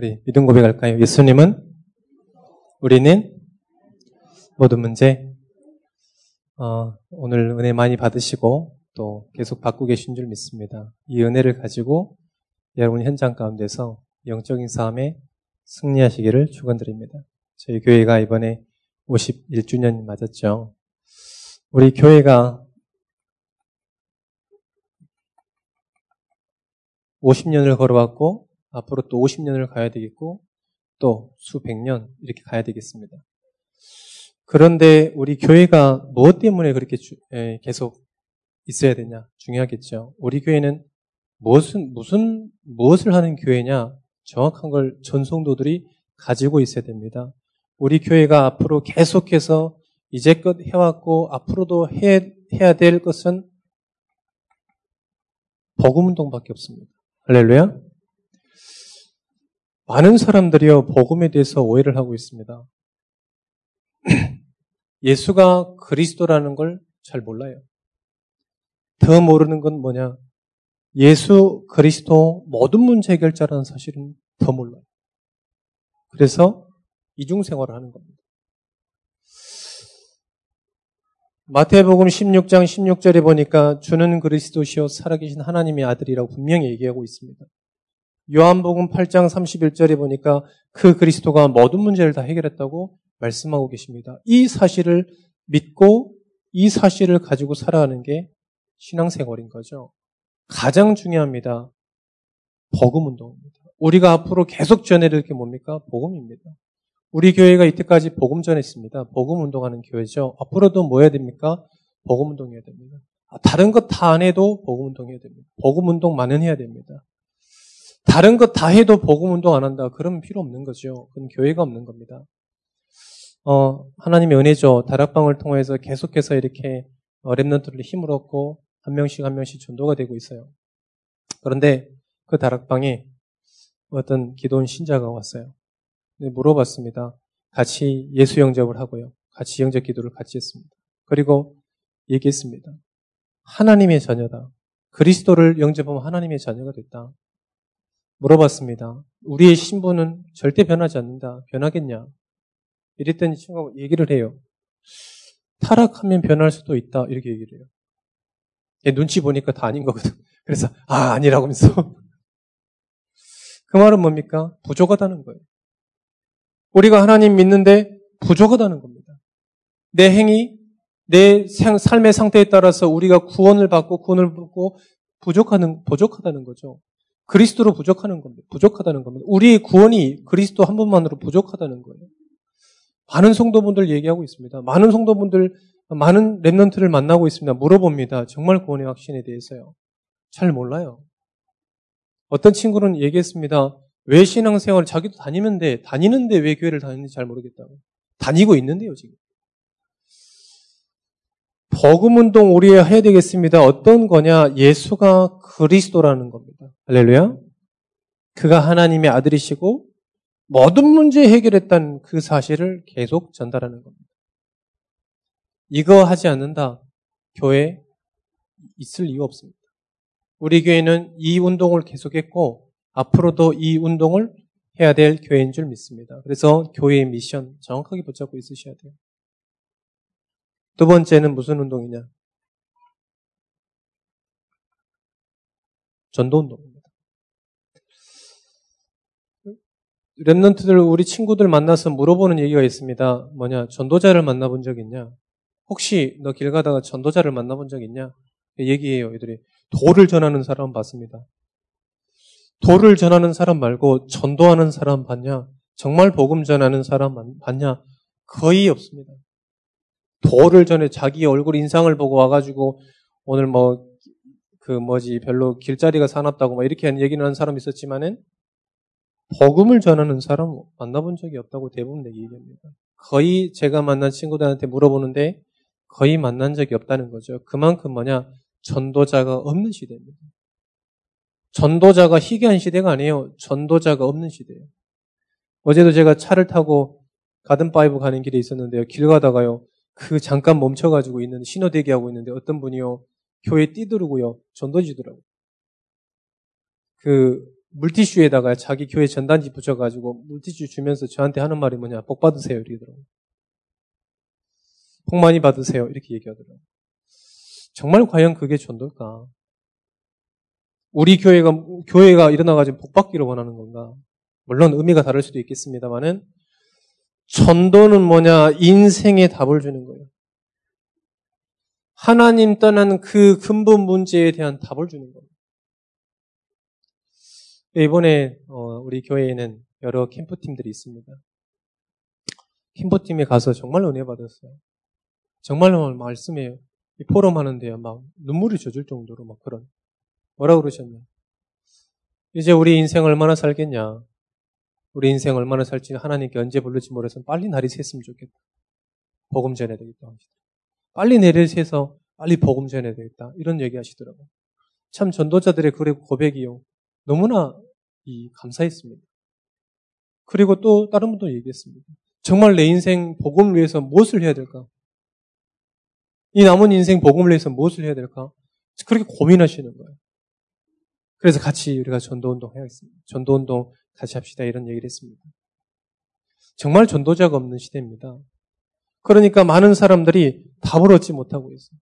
우리 믿음 고백할까요? 예수님은 우리는 모든 문제 어, 오늘 은혜 많이 받으시고 또 계속 받고 계신 줄 믿습니다. 이 은혜를 가지고 여러분 현장 가운데서 영적인 싸움에 승리하시기를 축원드립니다. 저희 교회가 이번에 51주년 맞았죠. 우리 교회가 50년을 걸어왔고 앞으로 또 50년을 가야 되겠고 또 수백 년 이렇게 가야 되겠습니다. 그런데 우리 교회가 무엇 때문에 그렇게 주, 에, 계속 있어야 되냐 중요하겠죠. 우리 교회는 무엇은 무슨 무엇을 하는 교회냐 정확한 걸 전송도들이 가지고 있어야 됩니다. 우리 교회가 앞으로 계속해서 이제껏 해왔고 앞으로도 해, 해야 될 것은 복음 운동밖에 없습니다. 할렐루야. 많은 사람들이요 복음에 대해서 오해를 하고 있습니다. 예수가 그리스도라는 걸 잘 몰라요. 더 모르는 건 뭐냐? 예수 그리스도 모든 문제 해결자라는 사실은 더 몰라요. 그래서 이중 생활을 하는 겁니다. 마태복음 16장 16절에 보니까 주는 그리스도시요 살아계신 하나님의 아들이라고 분명히 얘기하고 있습니다. 요한복음 8장 31절에 보니까 그 그리스도가 모든 문제를 다 해결했다고 말씀하고 계십니다. 이 사실을 믿고 이 사실을 가지고 살아가는 게 신앙생활인 거죠. 가장 중요합니다. 복음 운동입니다. 우리가 앞으로 계속 전해야 게 뭡니까? 복음입니다. 우리 교회가 이때까지 복음 전했습니다. 복음 운동하는 교회죠. 앞으로도 뭐 해야 됩니까? 복음 운동해야 됩니다. 아, 다른 것 다 안 해도 복음 운동해야 됩니다. 복음 운동만은 해야 됩니다. 다른 것 다 해도 복음 운동 안 한다. 그러면 필요 없는 거죠. 그건 교회가 없는 겁니다. 어, 하나님의 은혜죠. 다락방을 통해서 계속해서 이렇게 어, 랩런트를 힘을 얻고 한 명씩 한 명씩 전도가 되고 있어요. 그런데 그 다락방에 어떤 기도원 신자가 왔어요. 네, 물어봤습니다. 같이 예수 영접을 하고요. 같이 영접 기도를 같이 했습니다. 그리고 얘기했습니다. 하나님의 자녀다. 그리스도를 영접하면 하나님의 자녀가 됐다. 물어봤습니다. 우리의 신분은 절대 변하지 않는다. 변하겠냐? 이랬더니 친구가 얘기를 해요. 타락하면 변할 수도 있다. 이렇게 얘기를 해요. 눈치 보니까 다 아닌 거거든. 그래서, 아, 아니라고 하면서. 그 말은 뭡니까? 부족하다는 거예요. 우리가 하나님 믿는데 부족하다는 겁니다. 내 행위, 내 삶의 상태에 따라서 우리가 구원을 받고 구원을 받고 부족하는, 부족하다는 거죠. 그리스도로 부족하는 겁니다. 부족하다는 겁니다. 우리의 구원이 그리스도 한 분만으로 부족하다는 거예요. 많은 성도분들 얘기하고 있습니다. 많은 성도분들, 많은 랩런트를 만나고 있습니다. 물어봅니다. 정말 구원의 확신에 대해서요. 잘 몰라요. 어떤 친구는 얘기했습니다. 왜 신앙생활 자기도 다니는데 다니는데 왜 교회를 다니는지 잘 모르겠다고. 다니고 있는데요, 지금. 복음 운동 우리 해야 되겠습니다. 어떤 거냐? 예수가 그리스도라는 겁니다. 할렐루야. 그가 하나님의 아들이시고 모든 문제 해결했다는 그 사실을 계속 전달하는 겁니다. 이거 하지 않는다. 교회 있을 이유 없습니다. 우리 교회는 이 운동을 계속했고 앞으로도 이 운동을 해야 될 교회인 줄 믿습니다. 그래서 교회의 미션 정확하게 붙잡고 있으셔야 돼요. 두 번째는 무슨 운동이냐? 전도 운동입니다. 랩런트들 우리 친구들 만나서 물어보는 얘기가 있습니다. 뭐냐? 전도자를 만나본 적 있냐? 혹시 너 길 가다가 전도자를 만나본 적 있냐? 얘기해요. 애들이 도를 전하는 사람 봤습니다. 도를 전하는 사람 말고 전도하는 사람 봤냐? 정말 복음 전하는 사람 봤냐? 거의 없습니다. 도를 전해 자기 얼굴 인상을 보고 와가지고 오늘 뭐 그 뭐지 별로 길자리가 사납다고 막 이렇게 얘기는 하는 사람 있었지만은 복음을 전하는 사람 만나본 적이 없다고 대부분 얘기합니다. 거의 제가 만난 친구들한테 물어보는데 거의 만난 적이 없다는 거죠. 그만큼 뭐냐 전도자가 없는 시대입니다. 전도자가 희귀한 시대가 아니에요. 전도자가 없는 시대예요. 어제도 제가 차를 타고 가든 파이브 가는 길에 있었는데요. 길 가다가요. 그 잠깐 멈춰가지고 있는 신호 대기하고 있는데 어떤 분이요. 교회 띠 두르고요 전도하시더라고요. 그 물티슈에다가 자기 교회 전단지 붙여가지고 물티슈 주면서 저한테 하는 말이 뭐냐. 복 받으세요. 이러더라고요. 복 많이 받으세요. 이렇게 얘기하더라고요. 정말 과연 그게 전도일까? 우리 교회가, 교회가 일어나가지고 복 받기를 원하는 건가? 물론 의미가 다를 수도 있겠습니다만은 전도는 뭐냐? 인생의 답을 주는 거예요. 하나님 떠난 그 근본 문제에 대한 답을 주는 거예요. 이번에 어, 우리 교회에는 여러 캠프팀들이 있습니다. 캠프팀에 가서 정말 은혜 받았어요. 정말로 말씀에 포럼 하는데요. 막 눈물이 젖을 정도로 막 그런. 뭐라 그러셨냐. 이제 우리 인생 얼마나 살겠냐. 우리 인생 얼마나 살지 하나님께 언제 부를지 모르서 빨리 날이 샜으면 좋겠다. 복음 전해야 되겠다. 빨리 내를 새서 빨리 복음 전해야 되겠다. 이런 얘기 하시더라고요. 참 전도자들의 그 고백이요. 너무나 이 감사했습니다. 그리고 또 다른 분도 얘기했습니다. 정말 내 인생 복음을 위해서 무엇을 해야 될까? 이 남은 인생 복음을 위해서 무엇을 해야 될까? 그렇게 고민하시는 거예요. 그래서 같이 우리가 전도운동 해야겠습니다. 전도운동 같이 합시다. 이런 얘기를 했습니다. 정말 전도자가 없는 시대입니다. 그러니까 많은 사람들이 답을 얻지 못하고 있어요.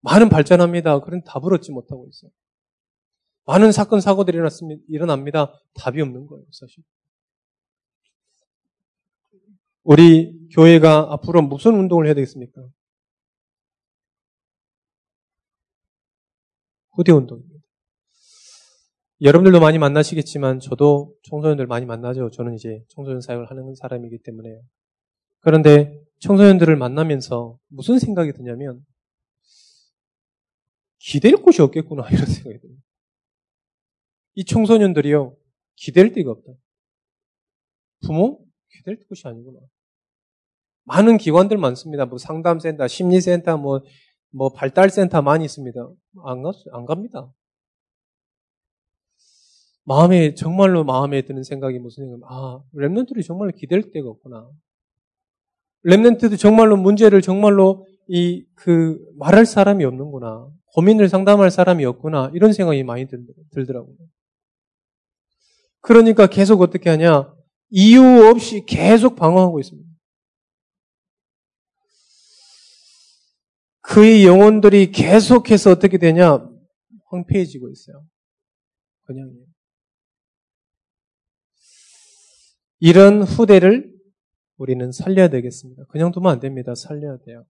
많은 발전합니다. 그런 답을 얻지 못하고 있어요. 많은 사건, 사고들이 일어납니다. 답이 없는 거예요, 사실. 우리 교회가 앞으로 무슨 운동을 해야 되겠습니까? 후대 운동입니다. 여러분들도 많이 만나시겠지만 저도 청소년들 많이 만나죠. 저는 이제 청소년 사역을 하는 사람이기 때문에요. 그런데 청소년들을 만나면서 무슨 생각이 드냐면 기댈 곳이 없겠구나 이런 생각이 들어요. 이 청소년들이요 기댈 데가 없다. 부모 기댈 곳이 아니구나. 많은 기관들 많습니다. 뭐 상담센터, 심리센터, 뭐, 뭐 발달센터 많이 있습니다. 안, 가, 안 갑니다. 마음에, 정말로 마음에 드는 생각이 무슨 생각, 아, 랩런트들이 정말 기댈 데가 없구나. 랩런트도 정말로 문제를 정말로 이, 그, 말할 사람이 없는구나. 고민을 상담할 사람이 없구나. 이런 생각이 많이 들, 들더라고요. 그러니까 계속 어떻게 하냐? 이유 없이 계속 방어하고 있습니다. 그의 영혼들이 계속해서 어떻게 되냐? 황폐해지고 있어요. 그냥. 이런 후대를 우리는 살려야 되겠습니다. 그냥 두면 안 됩니다. 살려야 돼요.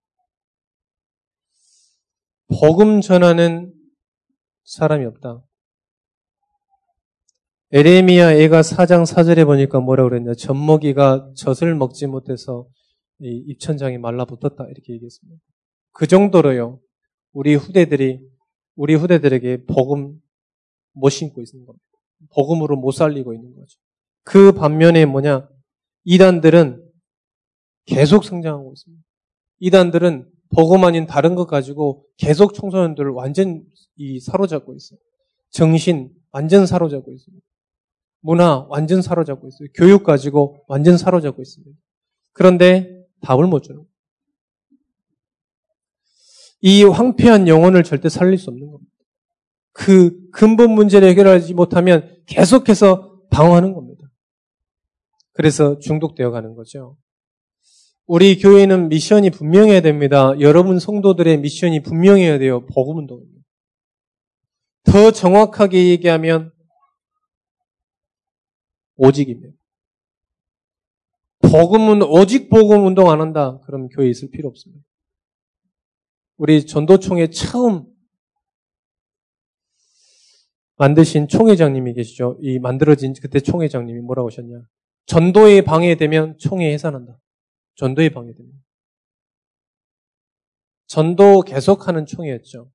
복음 전하는 사람이 없다. 에레미야 애가 4장 4절에 보니까 뭐라 그랬냐. 젖먹이가 젖을 먹지 못해서 이 입천장이 말라붙었다. 이렇게 얘기했습니다. 그 정도로요. 우리 후대들이, 우리 후대들에게 복음 못 신고 있는 겁니다. 복음으로 못 살리고 있는 거죠. 그 반면에 뭐냐. 이단들은 계속 성장하고 있습니다. 이단들은 복음 아닌 다른 것 가지고 계속 청소년들을 완전 이 사로잡고 있어요. 정신 완전 사로잡고 있습니다. 문화 완전 사로잡고 있어요. 교육 가지고 완전 사로잡고 있습니다. 그런데 답을 못 거예요. 이 황폐한 영혼을 절대 살릴 수 없는 겁니다. 그 근본 문제를 해결하지 못하면 계속해서 방어하는 겁니다. 그래서 중독되어 가는 거죠. 우리 교회는 미션이 분명해야 됩니다. 여러분 성도들의 미션이 분명해야 돼요. 복음 운동입니다. 더 정확하게 얘기하면 오직입니다. 복음은 오직 복음 운동 안 한다. 그럼 교회에 있을 필요 없습니다. 우리 전도총회 처음 만드신 총회장님이 계시죠. 이 만들어진 그때 총회장님이 뭐라고 하셨냐. 전도에 방해되면 총회 해산한다. 전도에 방해되면. 전도 계속하는 총회였죠.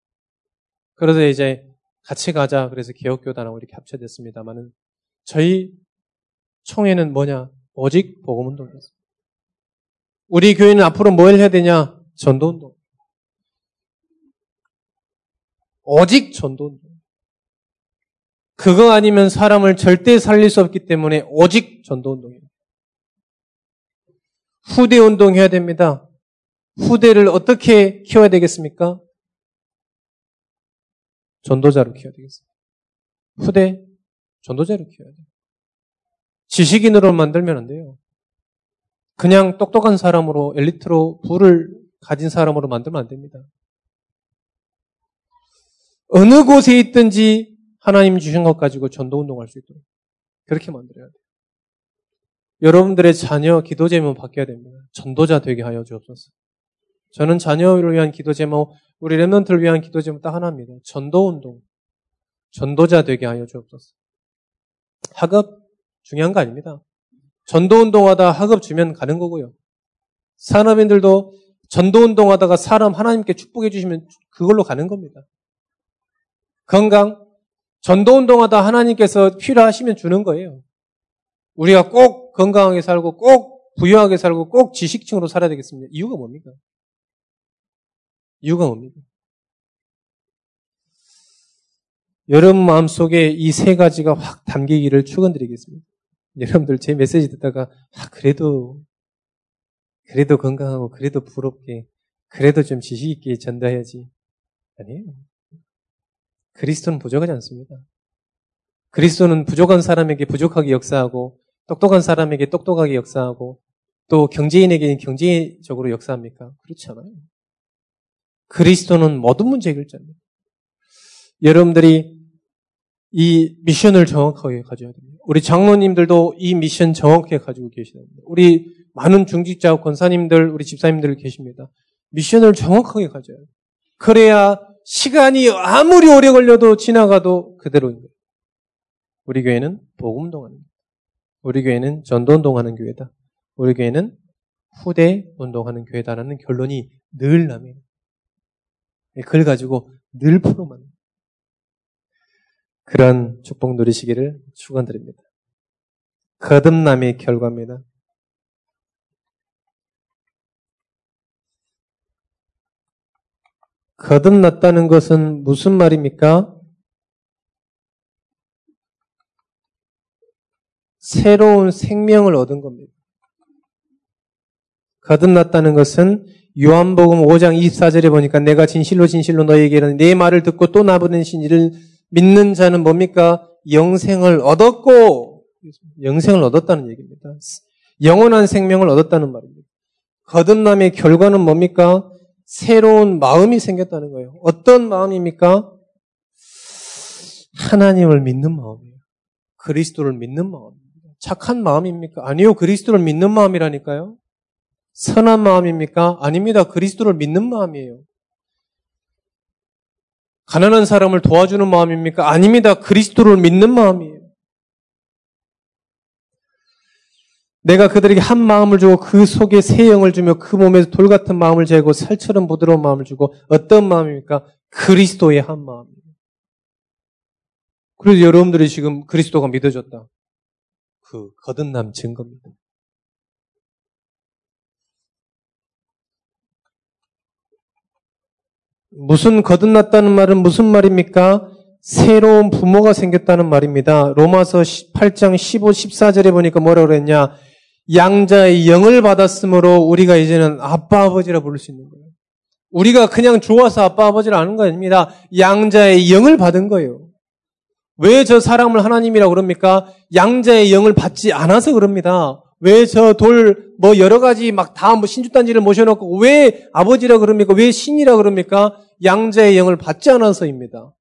그래서 이제 같이 가자. 그래서 개혁교단하고 이렇게 합쳐졌습니다만은 저희 총회는 뭐냐? 오직 복음운동이었습니다. 우리 교회는 앞으로 뭘 해야 되냐? 전도운동. 오직 전도운동. 그거 아니면 사람을 절대 살릴 수 없기 때문에 오직 전도 운동이에요. 후대 운동해야 됩니다. 후대를 어떻게 키워야 되겠습니까? 전도자로 키워야 되겠습니다. 후대 전도자를 키워야 돼요. 지식인으로 만들면 안 돼요. 그냥 똑똑한 사람으로 엘리트로 부를 가진 사람으로 만들면 안 됩니다. 어느 곳에 있든지 하나님 주신 것 가지고 전도 운동할 수 있도록 그렇게 만들어야 돼요. 여러분들의 자녀 기도 제목 바뀌어야 됩니다. 전도자 되게 하여 주옵소서. 저는 자녀를 위한 기도 제목, 우리 랩런트를 위한 기도 제목 딱 하나입니다. 전도 운동. 전도자 되게 하여 주옵소서. 학업 중요한 거 아닙니다. 전도 운동하다 학업 주면 가는 거고요. 산업인들도 전도 운동하다가 사람 하나님께 축복해 주시면 그걸로 가는 겁니다. 건강 전도 운동하다 하나님께서 필요하시면 주는 거예요. 우리가 꼭 건강하게 살고 꼭 부유하게 살고 꼭 지식층으로 살아야 되겠습니다. 이유가 뭡니까? 이유가 뭡니까? 여러분 마음속에 이 세 가지가 확 담기기를 축원드리겠습니다. 여러분들 제 메시지 듣다가 아, 그래도 그래도 건강하고 그래도 부럽게 그래도 좀 지식 있게 전달해야지. 아니에요. 그리스도는 부족하지 않습니다. 그리스도는 부족한 사람에게 부족하게 역사하고 똑똑한 사람에게 똑똑하게 역사하고 또 경제인에게는 경제적으로 역사합니까? 그렇지 않아요. 그리스도는 모든 문제 해결자입니다. 여러분들이 이 미션을 정확하게 가져야 됩니다. 우리 장로님들도 이 미션 정확하게 가지고 계셔야 됩니다. 우리 많은 중직자, 권사님들, 우리 집사님들 계십니다. 미션을 정확하게 가져야 돼요. 그래야 시간이 아무리 오래 걸려도 지나가도 그대로인 거예요. 우리 교회는 복음 거예요. 우리 교회는 전도 운동하는 교회다. 우리 교회는 후대 운동하는 교회다라는 결론이 늘 납니다. 그걸 가지고 늘 풀어만 그런 축복 누리시기를 축원드립니다. 거듭남의 결과입니다. 거듭났다는 것은 무슨 말입니까? 새로운 생명을 얻은 겁니다. 거듭났다는 것은 요한복음 5장 24절에 보니까 내가 진실로 진실로 너에게 이르내 말을 듣고 또 나보낸 신이를 믿는 자는 뭡니까? 영생을 얻었고 영생을 얻었다는 얘기입니다. 영원한 생명을 얻었다는 말입니다. 거듭남의 결과는 뭡니까? 새로운 마음이 생겼다는 거예요. 어떤 마음입니까? 하나님을 믿는 마음이에요. 그리스도를 믿는 마음입니다. 착한 마음입니까? 아니요. 그리스도를 믿는 마음이라니까요. 선한 마음입니까? 아닙니다. 그리스도를 믿는 마음이에요. 가난한 사람을 도와주는 마음입니까? 아닙니다. 그리스도를 믿는 마음이에요. 내가 그들에게 한 마음을 주고 그 속에 새 영을 주며 그 몸에서 돌 같은 마음을 재고 살처럼 부드러운 마음을 주고 어떤 마음입니까? 그리스도의 한 마음이에요. 그래서 여러분들이 지금 그리스도가 믿어졌다. 그 거듭남 증거입니다. 무슨 거듭났다는 말은 무슨 말입니까? 새로운 부모가 생겼다는 말입니다. 로마서 8장 15, 14절에 보니까 뭐라고 그랬냐? 양자의 영을 받았으므로 우리가 이제는 아빠 아버지라 부를 수 있는 거예요. 우리가 그냥 좋아서 아빠 아버지를 아는 거 아닙니다. 양자의 영을 받은 거예요. 왜 저 사람을 하나님이라고 그럽니까? 양자의 영을 받지 않아서 그럽니다. 왜 저 돌, 뭐 여러 가지 막 다 뭐 신주단지를 모셔놓고 왜 아버지라 그럽니까? 왜 신이라 그럽니까? 양자의 영을 받지 않아서입니다.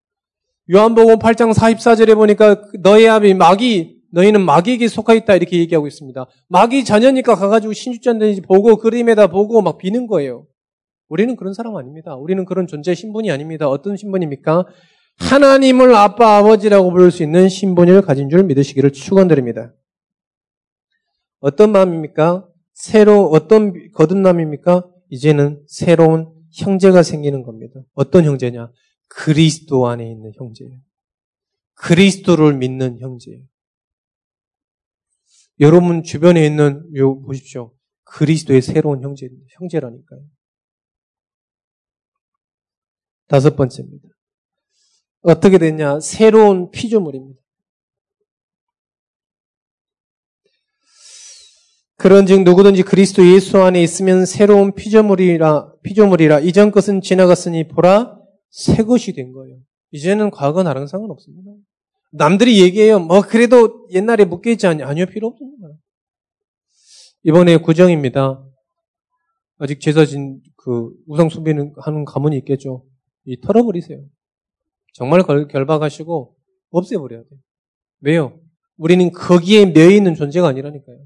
요한복음 8장 44절에 보니까 너의 아비 마귀 너희는 마귀에게 속하 있다 이렇게 얘기하고 있습니다. 마귀 자녀니까 가가지고 신주잔든지 보고 그림에다 보고 막 비는 거예요. 우리는 그런 사람 아닙니다. 우리는 그런 존재 신분이 아닙니다. 어떤 신분입니까? 하나님을 아빠 아버지라고 부를 수 있는 신분을 가진 줄 믿으시기를 축원드립니다. 어떤 마음입니까? 새로 어떤 거듭남입니까? 이제는 새로운 형제가 생기는 겁니다. 어떤 형제냐? 그리스도 안에 있는 형제예요. 그리스도를 믿는 형제예요. 여러분 주변에 있는 요 보십시오. 그리스도의 새로운 형제 형제라니까요. 다섯 번째입니다. 어떻게 됐냐? 새로운 피조물입니다. 그런즉 누구든지 그리스도 예수 안에 있으면 새로운 피조물이라 피조물이라 이전 것은 지나갔으니 보라 새 것이 된 거예요. 이제는 과거 나랑 상관없습니다. 남들이 얘기해요. 뭐 그래도 옛날에 묶여있지 않냐? 아니요 필요 없습니다. 이번에 구정입니다. 아직 제사진 그 우상 숭배는 하는 가문이 있겠죠. 이 털어버리세요. 정말 결박하시고 없애버려야 돼요. 왜요? 우리는 거기에 매여 있는 존재가 아니라니까요.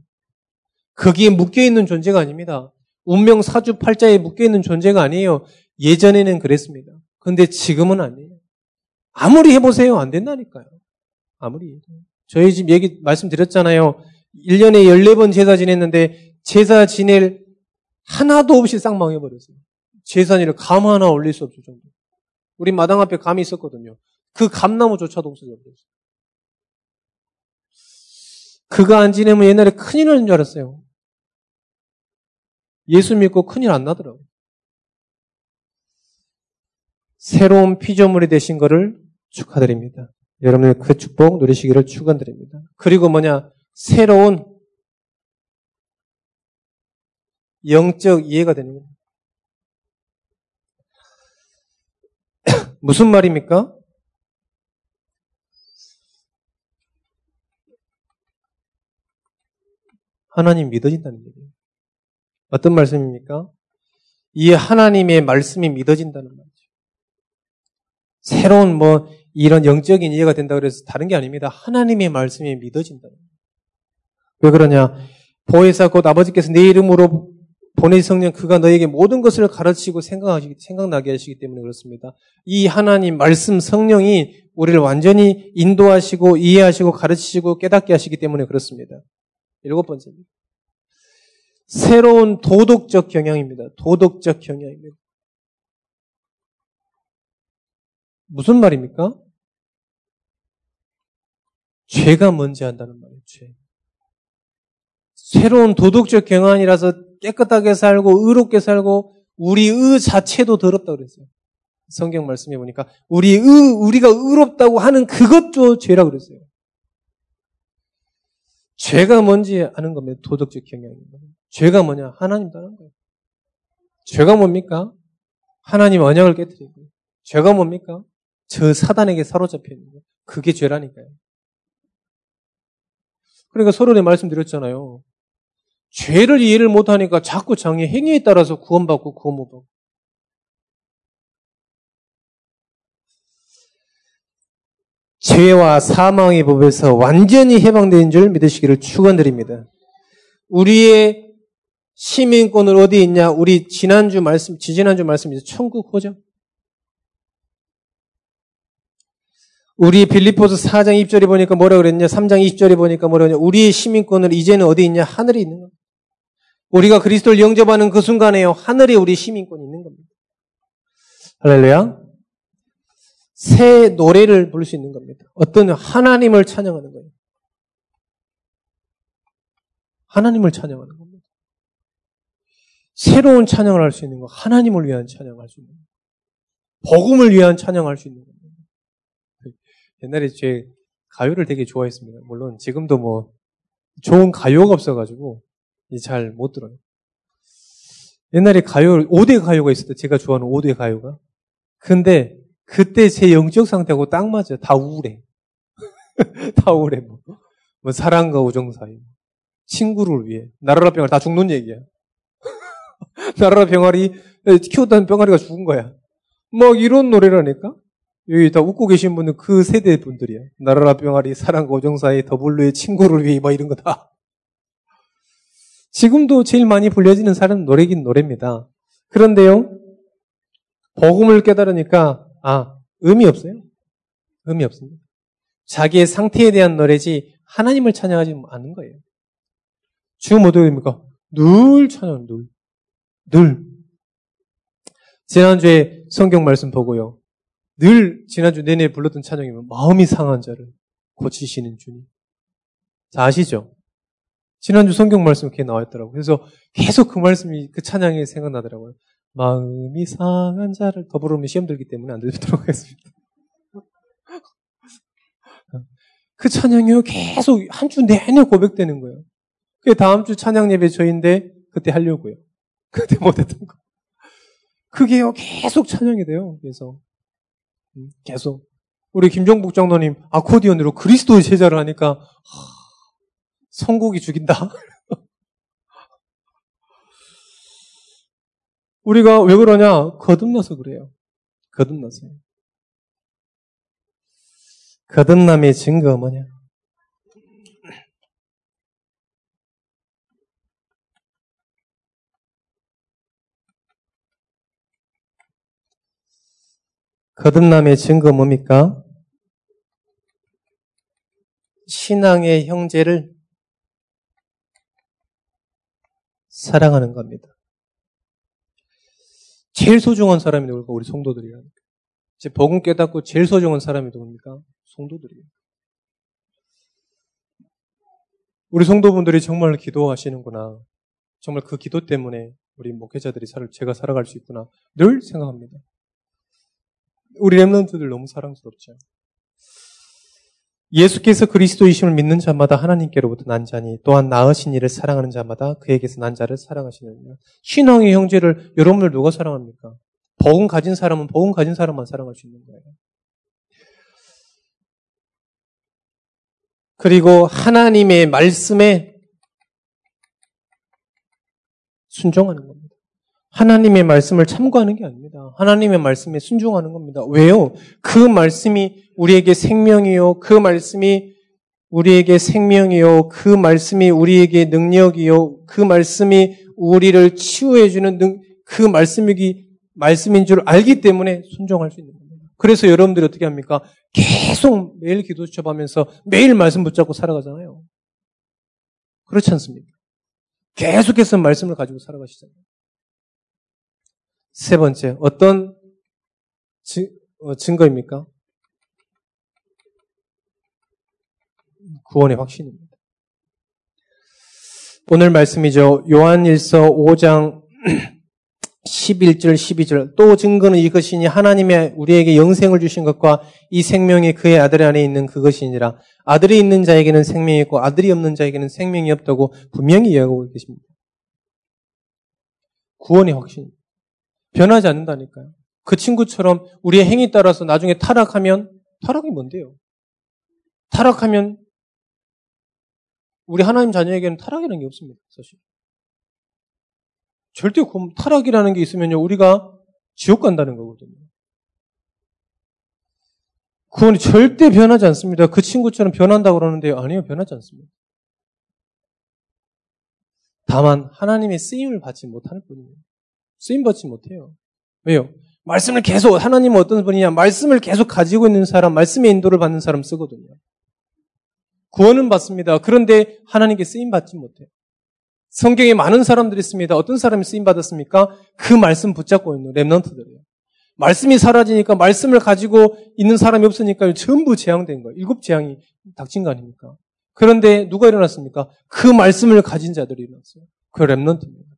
거기에 묶여 있는 존재가 아닙니다. 운명 사주 팔자에 묶여 있는 존재가 아니에요. 예전에는 그랬습니다. 근데 지금은 아니에요. 아무리 해보세요. 안 된다니까요. 아무리. 저희 집 얘기 말씀드렸잖아요. 1년에 14번 제사 지냈는데 제사 지낼 하나도 없이 쌍망해버렸어요. 제사니를 감 하나 올릴 수 없을 정도. 우리 마당 앞에 감이 있었거든요. 그 감나무조차도 없어져 버렸어요. 그거 안 지내면 옛날에 큰일 나는 줄 알았어요. 예수 믿고 큰일 안 나더라고요. 새로운 피조물이 되신 것을 축하드립니다. 여러분의 그 축복 누리시기를 축원드립니다. 그리고 뭐냐? 새로운 영적 이해가 되는 겁니다. 무슨 말입니까? 하나님 믿어진다는 얘기예요. 어떤 말씀입니까? 이 하나님의 말씀이 믿어진다는 말이죠. 새로운 뭐 이런 영적인 이해가 된다 그래서 다른 게 아닙니다. 하나님의 말씀이 믿어진다는 거예요. 왜 그러냐? 보혜사 곧 아버지께서 내 이름으로 보내 성령 그가 너에게 모든 것을 가르치고 생각하시 생각나게 하시기 때문에 그렇습니다. 이 하나님 말씀 성령이 우리를 완전히 인도하시고 이해하시고 가르치시고 깨닫게 하시기 때문에 그렇습니다. 일곱 번째입니다. 새로운 도덕적 경향입니다. 도덕적 경향입니다. 무슨 말입니까? 죄가 뭔지 안다는 말이에요, 죄. 새로운 도덕적 경향이라서 깨끗하게 살고 의롭게 살고 우리 의 자체도 더럽다 그랬어요. 성경 말씀해 보니까 우리 의 우리가 의롭다고 하는 그것도 죄라 그랬어요. 죄가 뭔지 아는 겁니다. 도덕적 경향입니다. 죄가 뭐냐? 하나님 따는 거예요. 죄가 뭡니까? 하나님 언약을 거예요. 죄가 뭡니까? 저 사단에게 사로잡혀 있는 거예요. 그게 죄라니까요. 그러니까 서론에 말씀드렸잖아요. 죄를 이해를 못하니까 자꾸 장애 행위에 따라서 구원받고 구원 못 받고. 죄와 사망의 법에서 완전히 해방된 줄 믿으시기를 축원드립니다. 우리의 시민권을 어디 있냐? 우리 지난주 말씀, 지지난주 말씀이죠. 천국 호죠. 우리 빌리포스 4장 2절에 보니까 뭐라 그랬냐? 3장 20절에 보니까 뭐라 그랬냐? 우리의 시민권을 이제는 어디 있냐? 하늘에 있는 겁니다. 우리가 그리스도를 영접하는 그 순간에요. 하늘에 우리 시민권이 있는 겁니다. 할렐루야. 새 노래를 부를 수 있는 겁니다. 어떤 하나님을 찬양하는 거예요. 하나님을 찬양하는 겁니다. 새로운 찬양을 할 수 있는 거, 하나님을 위한 찬양을 할 수 있는 거, 복음을 위한 찬양을 할 수 있는 겁니다. 옛날에 제 가요를 되게 좋아했습니다. 물론 지금도 뭐 좋은 가요가 없어가지고 잘 못 들어요. 옛날에 가요, 5대 가요가 있었대. 제가 좋아하는 5대 가요가. 근데 그때 제 영적 상태하고 딱 맞아요. 다 우울해. 다 우울해. 뭐. 뭐 사랑과 우정 사이. 친구를 위해. 나라라 병아리 다 죽는 얘기야. 나라라 병아리 키웠다는 병아리가 죽은 거야. 뭐 이런 노래라니까. 여기 다 웃고 계신 분은 그 세대 분들이야. 나라라 병아리 사랑과 우정 사이 더블루의 친구를 위해 뭐 이런 거 다. 지금도 제일 많이 불려지는 사람 노래긴 노래입니다. 그런데요, 복음을 깨달으니까, 아, 의미 없어요. 의미 없습니다. 자기의 상태에 대한 노래지 하나님을 찬양하지 않는 거예요. 주금 어떻게 니까 늘 찬양, 늘. 늘. 지난주에 성경 말씀 보고요. 늘 지난주 내내 불렀던 찬양이면 마음이 상한 자를 고치시는 주님. 자, 아시죠? 지난주 성경 말씀 이렇게 나와있더라고요. 그래서 계속 그 말씀이, 그 찬양이 생각나더라고요. 마음이 상한 자를 더 부르면 시험 들기 때문에 안 들도록 하겠습니다. 그 찬양이요. 계속 한 주 내내 고백되는 거예요. 그게 다음 주 찬양 예배 저인데 그때 하려고요. 그때 못했던 거. 그게요. 계속 찬양이 돼요. 그래서 음, 계속 우리 김종국 장로님 아코디언으로 그리스도의 제자를 하니까 하, 성국이 죽인다. 우리가 왜 그러냐? 거듭나서 그래요. 거듭나서요. 거듭남의 증거가 뭐냐? 거듭남의 증거 뭡니까? 신앙의 형제를 사랑하는 겁니다. 제일 소중한 사람이 누굴까? 우리 성도들이라니까. 이제 복음 깨닫고 제일 소중한 사람이 누굽니까? 성도들이에요. 우리 성도분들이 정말 기도하시는구나. 정말 그 기도 때문에 우리 목회자들이 살, 제가 살아갈 수 있구나. 늘 생각합니다. 우리 랩런트들 너무 사랑스럽죠. 예수께서 그리스도이심을 믿는 자마다 하나님께로부터 난 자니 또한 나으신 이를 사랑하는 자마다 그에게서 난 자를 사랑하시느니라. 신앙의 형제를 여러분들 누가 사랑합니까? 복음 가진 사람은 복음 가진 사람만 사랑할 수 있는 거예요. 그리고 하나님의 말씀에 순종하는 겁니다. 하나님의 말씀을 참고하는 게 아닙니다. 하나님의 말씀에 순종하는 겁니다. 왜요? 그 말씀이 우리에게 생명이요. 그 말씀이 우리에게 생명이요. 그 말씀이 우리에게 능력이요. 그 말씀이 우리를 치유해주는 능, 그 말씀이, 말씀인 줄 알기 때문에 순종할 수 있는 겁니다. 그래서 여러분들이 어떻게 합니까? 계속 매일 기도 수첩하면서 매일 말씀 붙잡고 살아가잖아요. 그렇지 않습니까? 계속해서 말씀을 가지고 살아가시잖아요. 세 번째, 어떤 지, 어, 증거입니까? 구원의 확신입니다. 오늘 말씀이죠. 요한일서 5장 11절, 12절. 또 증거는 이것이니 하나님의 우리에게 영생을 주신 것과 이 생명이 그의 아들 안에 있는 그것이니라. 아들이 있는 자에게는 생명이 있고 아들이 없는 자에게는 생명이 없다고 분명히 이야기하고 계십니다. 구원의 확신. 변하지 않는다니까요. 그 친구처럼 우리의 행위 따라서 나중에 타락하면 타락이 뭔데요? 타락하면 우리 하나님 자녀에게는 타락이라는 게 없습니다. 사실. 절대 타락이라는 게 있으면요, 우리가 지옥 간다는 거거든요. 구원이 절대 변하지 않습니다. 그 친구처럼 변한다고 그러는데 아니요, 변하지 않습니다. 다만 하나님의 쓰임을 받지 못할 뿐이에요. 쓰임 받지 못해요. 왜요? 말씀을 계속 하나님은 어떤 분이냐? 말씀을 계속 가지고 있는 사람, 말씀의 인도를 받는 사람 쓰거든요. 구원은 받습니다. 그런데 하나님께 쓰임 받지 못해요. 성경에 많은 사람들이 있습니다. 어떤 사람이 쓰임 받았습니까? 그 말씀 붙잡고 있는 랩런트들이에요. 말씀이 사라지니까 말씀을 가지고 있는 사람이 없으니까 전부 재앙된 거예요. 일곱 재앙이 닥친 거 아닙니까? 그런데 누가 일어났습니까? 그 말씀을 가진 자들이 일어났어요. 그 랩런트입니다.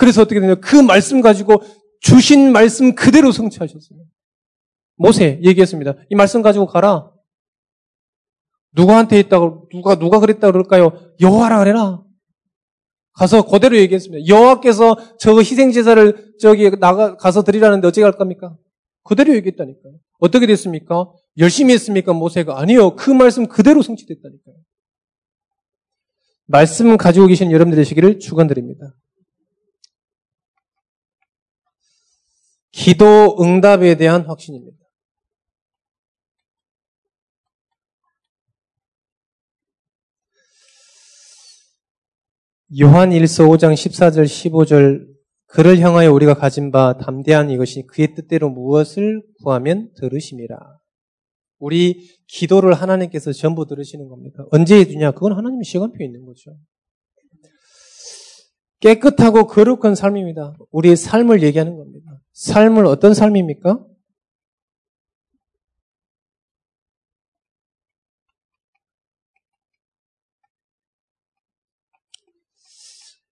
그래서 어떻게 되냐? 그 말씀 가지고 주신 말씀 그대로 성취하셨어요. 모세 얘기했습니다. 이 말씀 가지고 가라. 누구한테 있다고 누가 누가 그랬다 그럴까요? 여호와라 그래라. 가서 그대로 얘기했습니다. 여호와께서 저 희생 제사를 저기 나가 가서 드리라는데 어떻게 할 겁니까? 그대로 얘기했다니까요. 어떻게 됐습니까? 열심히 했습니까? 모세가 아니요. 그 말씀 그대로 성취됐다니까요. 말씀 가지고 계신 여러분들 되시기를 축원드립니다. 기도 응답에 대한 확신입니다. 요한 1서 5장 14절 15절 그를 향하여 우리가 가진 바 담대한 이것이 그의 뜻대로 무엇을 구하면 들으심이라. 우리 기도를 하나님께서 전부 들으시는 겁니다. 언제 해주냐? 그건 하나님의 시간표에 있는 거죠. 깨끗하고 거룩한 삶입니다. 우리의 삶을 얘기하는 겁니다. 삶을 어떤 삶입니까?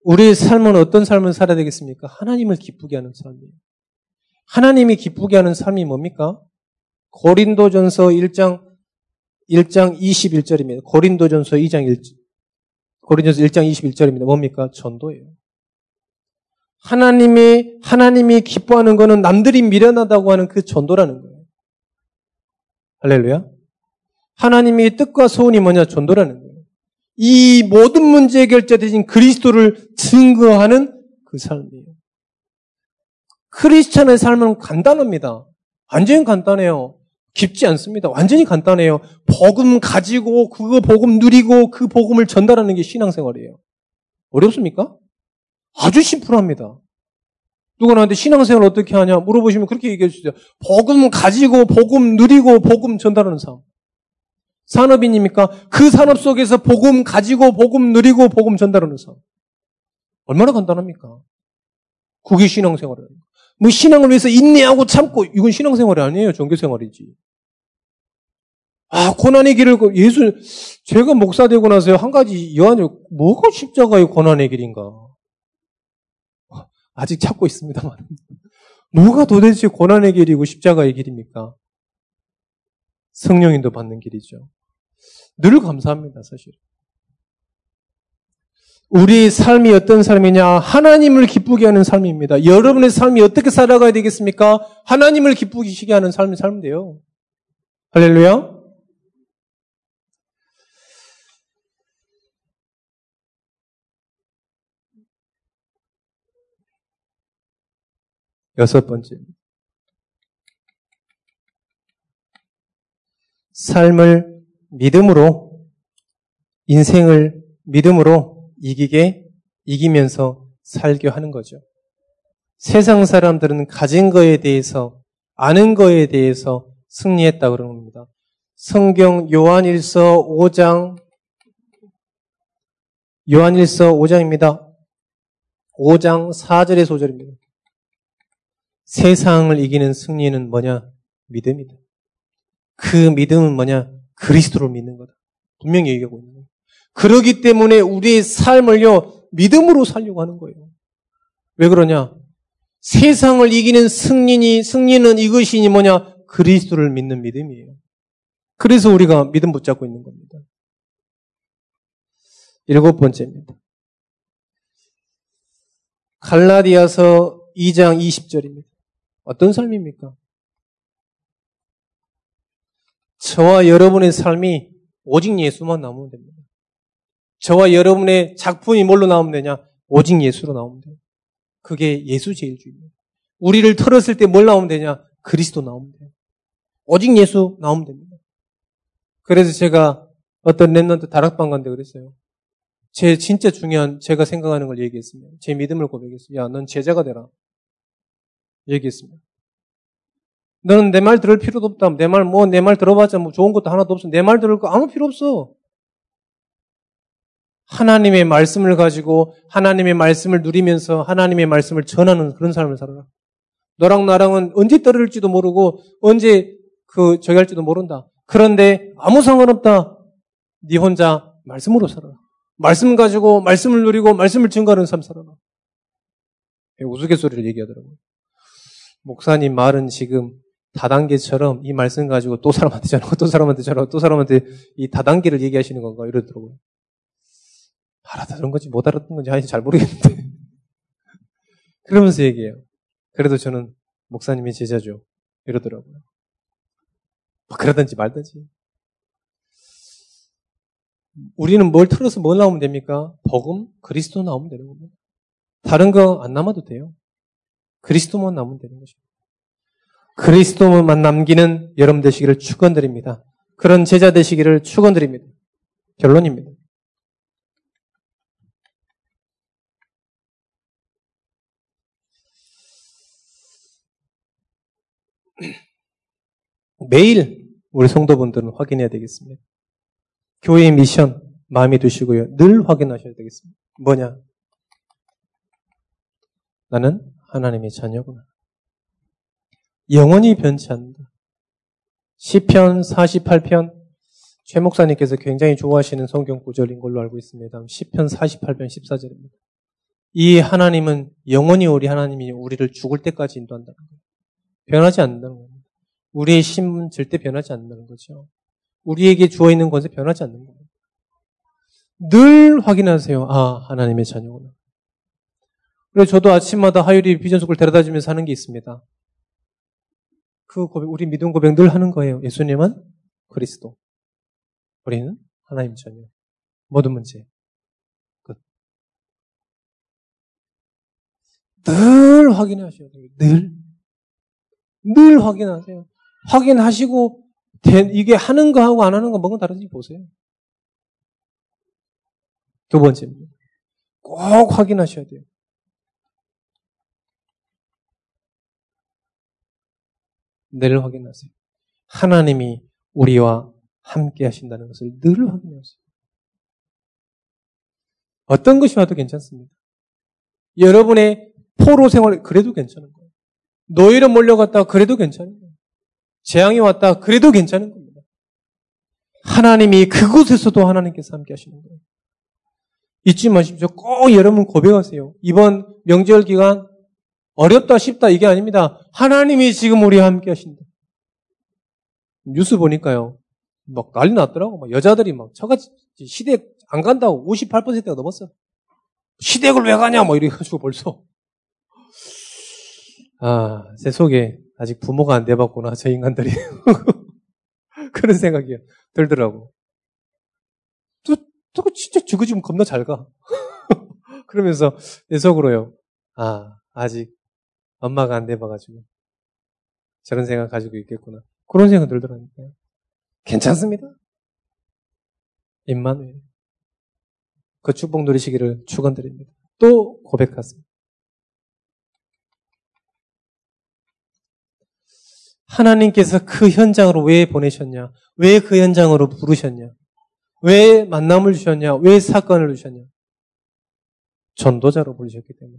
우리의 삶은 어떤 삶을 살아야 되겠습니까? 하나님을 기쁘게 하는 삶이에요. 하나님이 기쁘게 하는 삶이 뭡니까? 고린도전서 1장 1장 21절입니다. 고린도전서 2장 1 고린도전서 1장 21절입니다. 뭡니까? 전도예요. 하나님이, 하나님이 기뻐하는 것은 남들이 미련하다고 하는 그 전도라는 거예요. 할렐루야. 하나님의 뜻과 소원이 뭐냐? 전도라는 거예요. 이 모든 문제 대신 그리스도를 증거하는 그 삶이에요. 크리스찬의 삶은 간단합니다. 완전히 간단해요. 깊지 않습니다. 완전히 간단해요. 복음 가지고 그거 복음 누리고 그 복음을 전달하는 게 신앙생활이에요. 어렵습니까? 아주 심플합니다. 누가 나한테 신앙생활 어떻게 하냐 물어보시면 그렇게 얘기해 주세요. 복음 가지고 복음 누리고 복음 전달하는 삶. 산업인입니까? 그 산업 속에서 복음 가지고 복음 누리고 복음 전달하는 삶. 얼마나 간단합니까? 그게 신앙생활이에요. 뭐 신앙을 위해서 인내하고 참고 이건 신앙생활이 아니에요. 종교생활이지. 아 고난의 길을 그 예수 제가 목사 되고 나서 한 가지 여한이 뭐가 십자가의 고난의 길인가? 아직 찾고 있습니다만 뭐가 도대체 고난의 길이고 십자가의 길입니까? 성령인도 받는 길이죠. 늘 감사합니다, 사실. 우리 삶이 어떤 삶이냐? 하나님을 기쁘게 하는 삶입니다. 여러분의 삶이 어떻게 살아가야 되겠습니까? 하나님을 기쁘게 하는 삶을 살면 돼요. 할렐루야. 여섯 번째. 삶을 믿음으로, 인생을 믿음으로 이기게, 이기면서 살게 하는 거죠. 세상 사람들은 가진 거에 대해서, 아는 거에 대해서 승리했다 그러는 겁니다. 성경 요한일서 5장, 요한일서 5장입니다. 5장 4절의 소절입니다. 세상을 이기는 승리는 뭐냐? 믿음이다. 그 믿음은 뭐냐? 그리스도를 믿는 거다. 분명히 얘기하고 있는 거예요. 그러기 때문에 우리의 삶을요, 믿음으로 살려고 하는 거예요. 왜 그러냐? 세상을 이기는 승리니, 승리는 이것이니 뭐냐? 그리스도를 믿는 믿음이에요. 그래서 우리가 믿음 붙잡고 있는 겁니다. 일곱 번째입니다. 갈라디아서 2장 20절입니다. 어떤 삶입니까? 저와 여러분의 삶이 오직 예수만 나오면 됩니다. 저와 여러분의 작품이 뭘로 나오면 되냐? 오직 예수로 나오면 돼요. 그게 예수 제일주의입니다. 우리를 털었을 때 뭘 나오면 되냐? 그리스도 나오면 돼요. 오직 예수 나오면 됩니다. 그래서 제가 어떤 랩런트 다락방 간데 그랬어요. 제 진짜 중요한 제가 생각하는 걸 얘기했습니다. 제 믿음을 고백했어요. 야, 넌 제자가 되라. 얘기했습니다. 너는 내 말 들을 필요도 없다. 내 말, 뭐, 내 말 들어봤자 뭐 좋은 것도 하나도 없어. 내 말 들을 거 아무 필요 없어. 하나님의 말씀을 가지고 하나님의 말씀을 누리면서 하나님의 말씀을 전하는 그런 삶을 살아라. 너랑 나랑은 언제 떨어질지도 모르고 언제 그 저기 할지도 모른다. 그런데 아무 상관없다. 네 혼자 말씀으로 살아라. 말씀 가지고 말씀을 누리고 말씀을 증거하는 삶 살아라. 우스갯소리를 얘기하더라고요. 목사님 말은 지금 다단계처럼 이 말씀 가지고 또 사람한테 전하고 또 사람한테 전하고 또 사람한테 이 다단계를 얘기하시는 건가 이러더라고요. 알아들은 건지 못 알아듣는 건지 아직 잘 모르겠는데. 그러면서 얘기해요. 그래도 저는 목사님의 제자죠. 이러더라고요. 뭐 그러든지 말든지. 우리는 뭘 틀어서 뭘 나오면 됩니까? 복음, 그리스도 나오면 되는 겁니다. 다른 거 안 남아도 돼요. 그리스도만 남으면 되는 것입니다. 그리스도만 남기는 여러분 되시기를 축원드립니다. 그런 제자 되시기를 축원드립니다. 결론입니다. 매일 우리 성도분들은 확인해야 되겠습니다. 교회의 미션 마음에 두시고요. 늘 확인하셔야 되겠습니다. 뭐냐? 나는 하나님의 자녀구나. 영원히 변치 않는다. 시편 48편 최 목사님께서 굉장히 좋아하시는 성경 구절인 걸로 알고 있습니다. 시편 48편 14절입니다. 이 하나님은 영원히 우리 하나님이 우리를 죽을 때까지 인도한다는 거예요. 변하지 않는다는 겁니다. 우리의 심은 절대 변하지 않는다는 거죠. 우리에게 주어 있는 것에 변하지 않는 거예요. 늘 확인하세요. 아, 하나님의 자녀구나. 그래서 저도 아침마다 하율이 비전 속을 데려다 주면서 하는 게 있습니다. 그 고백, 우리 믿음 고백 늘 하는 거예요. 예수님은 그리스도. 우리는 하나님 자녀. 모든 문제. 끝. 늘 확인하셔야 돼요. 늘. 늘 확인하세요. 확인하시고, 이게 하는 거하고 안 하는 거 뭐가 다른지 보세요. 두 번째입니다. 꼭 확인하셔야 돼요. 늘 확인하세요. 하나님이 우리와 함께 하신다는 것을 늘 확인하세요. 어떤 것이 와도 괜찮습니다. 여러분의 포로 생활, 그래도 괜찮은 거예요. 노예로 몰려갔다 그래도 괜찮은 거예요. 재앙이 왔다 그래도 괜찮은 겁니다. 하나님이 그곳에서도 하나님께서 함께 하시는 거예요. 잊지 마십시오. 꼭 여러분 고백하세요. 이번 명절 기간 어렵다 쉽다 이게 아닙니다. 하나님이 지금 우리와 함께 하신다. 뉴스 보니까요. 막 난리 났더라고. 막 여자들이 막 저같이 시댁 안 간다고 58%가 넘었어. 시댁을 왜 가냐 뭐 이래가지고 벌써. 아, 제 속에 아직 부모가 안 돼봤구나, 저 인간들이. 그런 생각이 들더라고. 또, 또 진짜 저거 지금 겁나 잘 가. 그러면서 내 속으로요. 아, 아직 엄마가 안 돼봐가지고 저런 생각 가지고 있겠구나. 그런 생각 들더라니까요. 괜찮습니다. 임마누엘. 그 축복 누리시기를 축원드립니다. 또 고백하세요. 하나님께서 그 현장으로 왜 보내셨냐? 왜 그 현장으로 부르셨냐? 왜 만남을 주셨냐? 왜 사건을 주셨냐? 전도자로 부르셨기 때문에.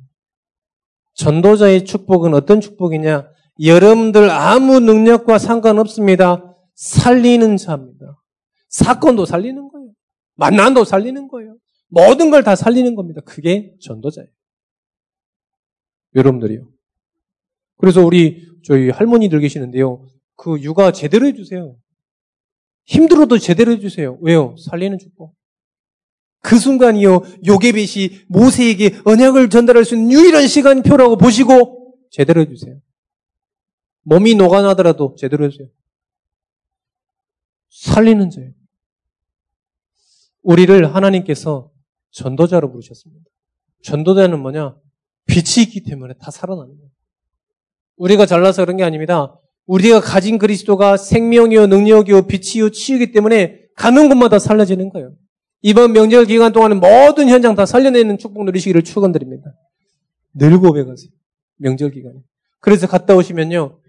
전도자의 축복은 어떤 축복이냐? 여러분들 아무 능력과 상관없습니다. 살리는 자입니다. 사건도 살리는 거예요. 만남도 살리는 거예요. 모든 걸 다 살리는 겁니다. 그게 전도자예요. 여러분들이요. 그래서 우리 저희 할머니들 계시는데요. 그 육아 제대로 해주세요. 힘들어도 제대로 해주세요. 왜요? 살리는 축복. 그 순간이요, 요게벳이 모세에게 언약을 전달할 수 있는 유일한 시간표라고 보시고 제대로 해주세요. 몸이 녹아나더라도 제대로 해주세요. 살리는 자예요. 우리를 하나님께서 전도자로 부르셨습니다. 전도자는 뭐냐? 빛이 있기 때문에 다 살아나는 거예요. 우리가 잘나서 그런 게 아닙니다. 우리가 가진 그리스도가 생명이요, 능력이요, 빛이요, 치유기 때문에 가는 곳마다 살려지는 거예요. 이번 명절 기간 동안은 모든 현장 다 살려내는 축복 누리시기를 축원드립니다. 늘 고백하세요. 명절 기간에. 그래서 갔다 오시면요.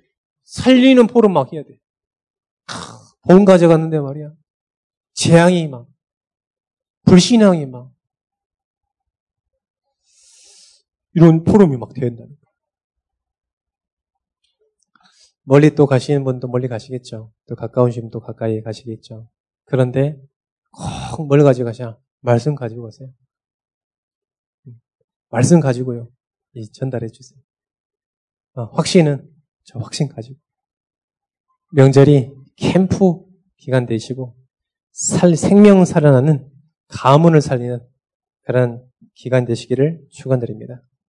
살리는 포럼 막 해야 돼. 본 가져갔는데 말이야. 재앙이 막, 불신앙이 막, 이런 포럼이 막 거야. 멀리 또 가시는 분도 멀리 가시겠죠. 또 가까우신 분도 가까이 가시겠죠. 그런데 꼭 뭘 가지고 가냐? 말씀 가지고 가세요. 말씀 가지고요. 전달해 주세요. 어, 확신은 저 확신 가지고. 명절이 캠프 기간 되시고 살, 생명 살아나는 가문을 살리는 그런 기간 되시기를 축원드립니다.